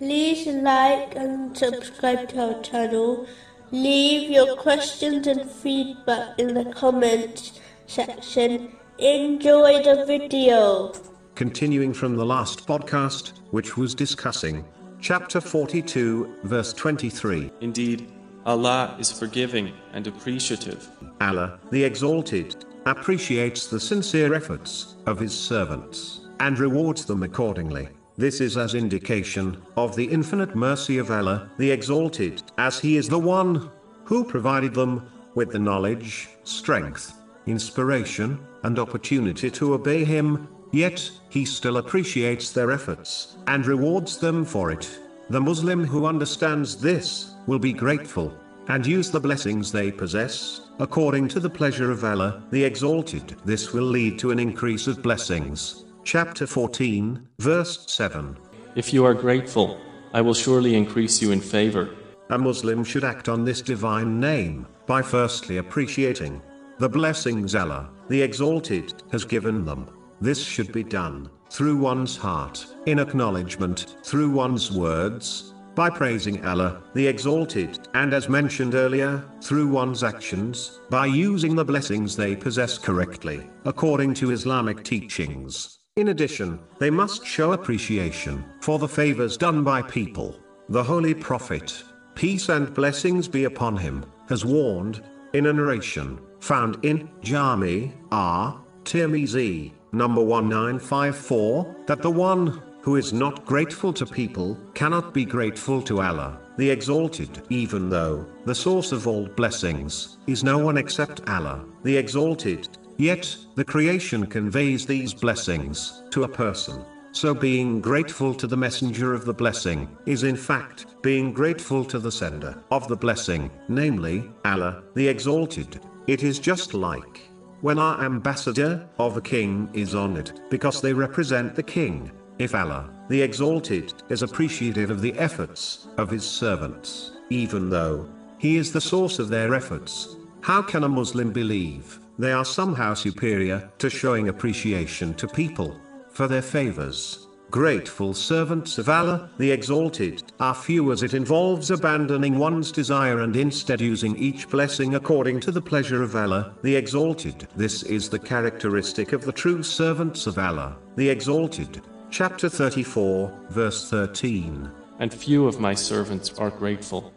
like and subscribe to our channel. Leave your questions and feedback in the comments section. Enjoy the video. Continuing from the last podcast, which was discussing chapter 42, verse 23. Indeed, Allah is forgiving and appreciative. Allah, the Exalted, appreciates the sincere efforts of His servants and rewards them accordingly. This is as indication of the infinite mercy of Allah, the Exalted, as He is the one who provided them with the knowledge, strength, inspiration, and opportunity to obey Him, yet He still appreciates their efforts and rewards them for it. The Muslim who understands this will be grateful and use the blessings they possess, according to the pleasure of Allah, the Exalted. This will lead to an increase of blessings. Chapter 14, verse 7. If you are grateful, I will surely increase you in favor. A Muslim should act on this divine name by firstly appreciating the blessings Allah, the Exalted, has given them. This should be done through one's heart, in acknowledgement, through one's words, by praising Allah, the Exalted, and as mentioned earlier, through one's actions, by using the blessings they possess correctly, according to Islamic teachings. In addition, they must show appreciation for the favors done by people. The Holy Prophet, peace and blessings be upon him, has warned, in a narration, found in Jami At Tirmizi, number 1954, that the one who is not grateful to people cannot be grateful to Allah, the Exalted, even though the source of all blessings is no one except Allah, the Exalted. Yet, the creation conveys these blessings to a person. So being grateful to the messenger of the blessing is in fact being grateful to the sender of the blessing, namely, Allah, the Exalted. It is just like when our ambassador of a king is honored because they represent the king. If Allah, the Exalted, is appreciative of the efforts of his servants, even though he is the source of their efforts, how can a Muslim believe they are somehow superior to showing appreciation to people for their favors? Grateful servants of Allah, the Exalted, are few as it involves abandoning one's desire and instead using each blessing according to the pleasure of Allah, the Exalted. This is the characteristic of the true servants of Allah, the Exalted. Chapter 34, verse 13. And few of my servants are grateful.